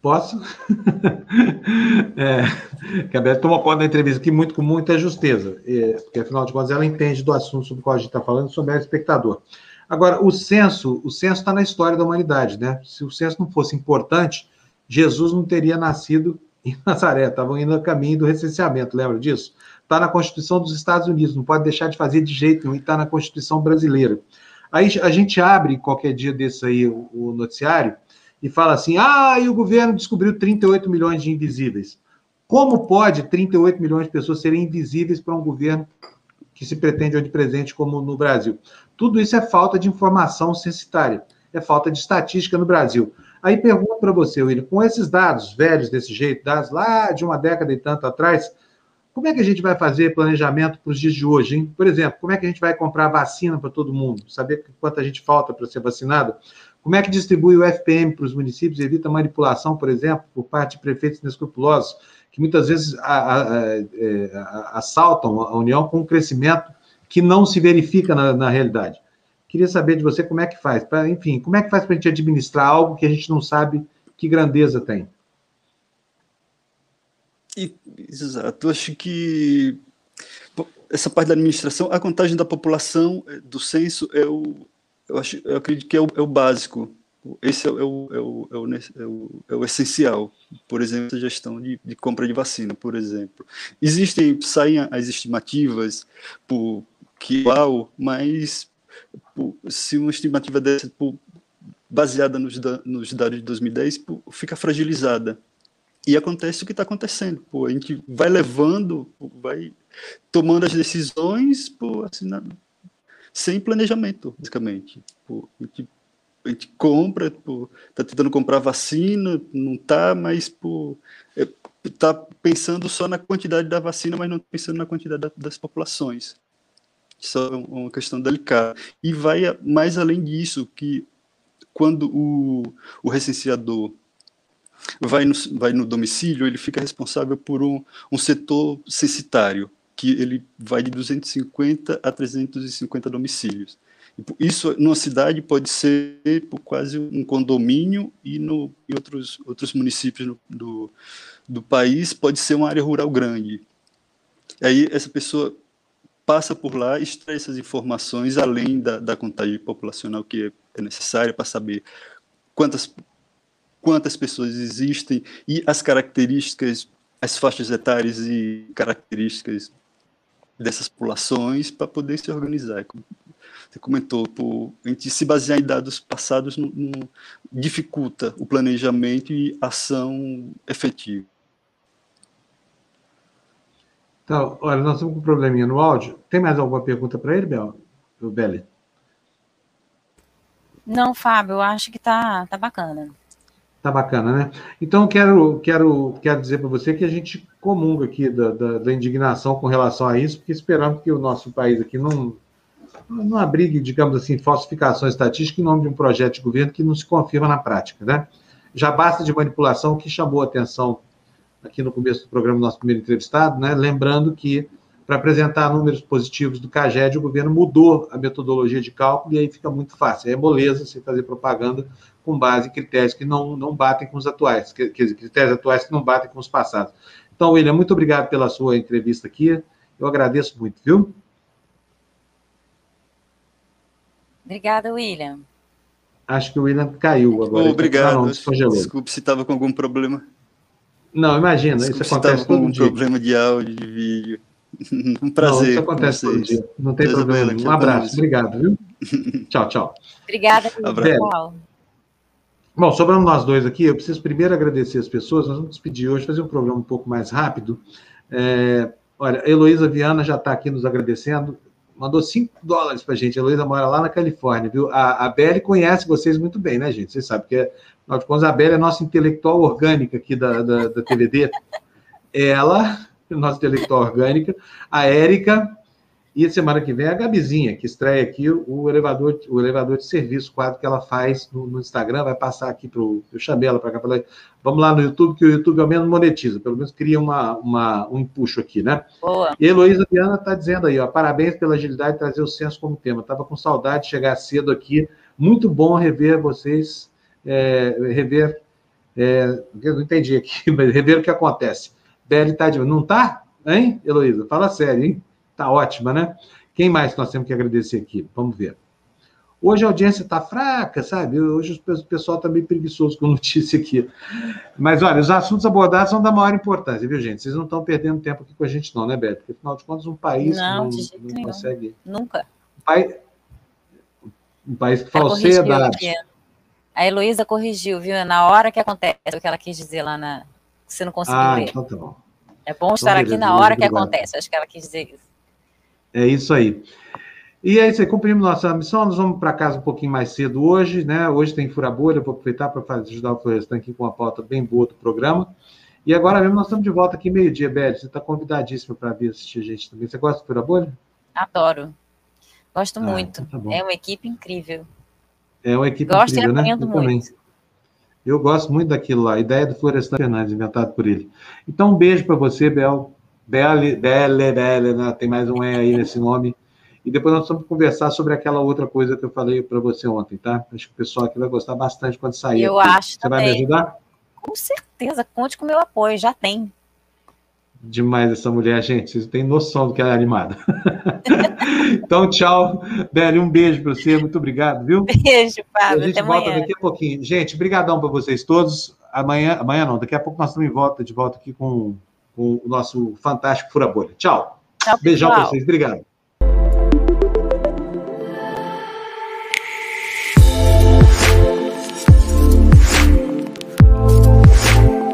Speaker 1: Posso? é, que a Beth tomou conta da entrevista aqui muito com muita justeza, é, porque afinal de contas ela entende do assunto sobre o qual a gente está falando, sobre o espectador. Agora, o censo, o censo está na história da humanidade, né? Se o censo não fosse importante, Jesus não teria nascido em Nazaré, estavam indo a caminho do recenseamento, lembra disso? está na Constituição dos Estados Unidos, não pode deixar de fazer de jeito nenhum, está na Constituição brasileira. Aí a gente abre qualquer dia desse aí o, o noticiário e fala assim: ah, e o governo descobriu 38 milhões de invisíveis. Como pode 38 milhões de pessoas serem invisíveis para um governo que se pretende onipresente como no Brasil? Tudo isso é falta de informação censitária, é falta de estatística no Brasil. Aí pergunto para você, William, com esses dados velhos desse jeito, dados lá de uma década e tanto atrás, como é que a gente vai fazer planejamento para os dias de hoje, hein? Por exemplo, como é que a gente vai comprar vacina para todo mundo? Saber quanta gente falta para ser vacinado? Como é que distribui o FPM para os municípios e evita manipulação, por exemplo, por parte de prefeitos inescrupulosos, que muitas vezes a, a, a, é, assaltam a União com um crescimento que não se verifica na, na realidade? Queria saber de você como é que faz, pra, enfim, como é que faz para a gente administrar algo que a gente não sabe que grandeza tem?
Speaker 5: exato. Eu acho que essa parte da administração, a contagem da população eh, do censo é o, eu acho, eu acredito que é o, é o básico. Esse é o, é o, é o, é o, é o essencial. Por exemplo, a gestão de, de compra de vacina, por exemplo. Existem, saem as estimativas por que mas se uma estimativa dessa por, baseada nos, nos dados de 2010 por, fica fragilizada e acontece o que está acontecendo. A gente vai levando, vai tomando as decisões assim, na, sem planejamento, basicamente. A, gente, a gente compra, está tentando comprar vacina, não está, mas está é, pensando só na quantidade da vacina, mas não pensando na quantidade da, das populações. Isso é uma questão delicada. E vai mais além disso, que quando o, o recenseador vai no, vai no domicílio, ele fica responsável por um, um setor censitário, que ele vai de 250 a 350 domicílios. Isso numa cidade pode ser quase um condomínio e no, em outros, outros municípios do, do país pode ser uma área rural grande. Aí essa pessoa passa por lá, extrai essas informações além da, da contagem populacional que é necessária para saber quantas quantas pessoas existem e as características, as faixas etárias e características dessas populações para poder se organizar. Você comentou, por, a gente se basear em dados passados no, no, dificulta o planejamento e ação efetiva.
Speaker 1: Então, olha, nós estamos com um probleminha no áudio. Tem mais alguma pergunta para ele, Bel? Belly?
Speaker 2: Não, Fábio, eu acho que tá, tá bacana.
Speaker 1: Tá bacana, né? Então, quero, quero, quero dizer para você que a gente comunga aqui da, da, da, indignação com relação a isso, porque esperamos que o nosso país aqui não, não abrigue, digamos assim, falsificações estatísticas em nome de um projeto de governo que não se confirma na prática, né? Já basta de manipulação que chamou a atenção aqui no começo do programa, nosso primeiro entrevistado, né? Lembrando que para apresentar números positivos do CAGED, o governo mudou a metodologia de cálculo e aí fica muito fácil. É moleza você fazer propaganda com base em critérios que não, não batem com os atuais, quer dizer, critérios atuais que não batem com os passados. Então, William, muito obrigado pela sua entrevista aqui. Eu agradeço muito, viu?
Speaker 2: Obrigada, William.
Speaker 1: Acho que o William caiu agora.
Speaker 5: Oh, obrigado. Não, Desculpe se estava com algum problema.
Speaker 1: Não, imagina, Desculpe isso acontece
Speaker 5: se com
Speaker 1: um
Speaker 5: dia. problema de áudio, de vídeo. Um prazer. Não,
Speaker 1: isso acontece todo dia. Não tem Deus problema. Um abraço. Obrigado, viu? tchau, tchau.
Speaker 2: Obrigada. Abraço.
Speaker 1: Bom, sobrando nós dois aqui, eu preciso primeiro agradecer as pessoas. Nós vamos despedir hoje, fazer um programa um pouco mais rápido. É, olha, a Heloísa Viana já está aqui nos agradecendo. Mandou 5 dólares para a gente. A Heloísa mora lá na Califórnia, viu? A, a Belle conhece vocês muito bem, né, gente? Vocês sabem que, é, afinal de contas, a Belle é nossa intelectual orgânica aqui da, da, da TVD. Ela nossa intelectual orgânica, a Érica, e semana que vem a Gabizinha, que estreia aqui o elevador, o elevador de serviço, quadro que ela faz no, no Instagram, vai passar aqui para o. Eu chamei ela para cá, falei, vamos lá no YouTube, que o YouTube ao menos monetiza, pelo menos cria uma, uma, um empuxo aqui, né?
Speaker 2: Boa.
Speaker 1: E a Heloísa Viana está dizendo aí, ó, parabéns pela agilidade de trazer o censo como tema. Estava com saudade de chegar cedo aqui. Muito bom rever vocês, é, rever. É, eu não entendi aqui, mas rever o que acontece. Beli está de. Não está? Hein, Heloísa? Fala sério, hein? Está ótima, né? Quem mais nós temos que agradecer aqui? Vamos ver. Hoje a audiência está fraca, sabe? Hoje o pessoal está meio preguiçoso com notícia aqui. Mas olha, os assuntos abordados são da maior importância, viu, gente? Vocês não estão perdendo tempo aqui com a gente, não, né, Beto? Porque, afinal de contas, um país
Speaker 2: não,
Speaker 1: não, não consegue.
Speaker 2: Nunca.
Speaker 1: Um país, um país que falseia dados.
Speaker 2: A Heloísa corrigiu, viu? Na hora que acontece o que ela quis dizer lá na, você não conseguiu ah, ler. Então tá bom. É bom estar então, aqui na hora que acontece, acho que ela quis dizer isso.
Speaker 1: É isso aí. E é isso aí, cumprimos nossa missão, nós vamos para casa um pouquinho mais cedo hoje, né? Hoje tem fura bolha, vou aproveitar para ajudar o Florestan aqui com uma pauta bem boa do programa. E agora mesmo nós estamos de volta aqui meio-dia, Beli. Você está convidadíssimo para vir assistir a gente também. Você gosta do Fura Bolha?
Speaker 2: Adoro. Gosto ah, muito. Então tá é uma equipe incrível.
Speaker 1: É uma equipe Gosto incrível, e aprendo né? muito. Também. Eu gosto muito daquilo lá, a ideia do Florestan Fernandes, inventado por ele. Então, um beijo para você, Bel. Belle, Belle, Belle, né? tem mais um E aí nesse nome. E depois nós vamos conversar sobre aquela outra coisa que eu falei para você ontem, tá? Acho que o pessoal aqui vai gostar bastante quando sair.
Speaker 2: Eu
Speaker 1: aqui.
Speaker 2: acho. Você
Speaker 1: também. vai me ajudar?
Speaker 2: Com certeza, conte com o meu apoio, já tem.
Speaker 1: Demais essa mulher, gente. Vocês têm noção do que ela é animada. então, tchau. Beli, um beijo para você. Muito obrigado, viu?
Speaker 2: Beijo, Fábio.
Speaker 1: A gente
Speaker 2: Até
Speaker 1: volta
Speaker 2: amanhã.
Speaker 1: daqui a pouquinho. Gente, brigadão para vocês todos. Amanhã, amanhã não, daqui a pouco nós estamos em volta, de volta aqui com, com o nosso fantástico Fura Bolha. Tchau.
Speaker 2: Tchau
Speaker 1: Beijão para vocês. Obrigado.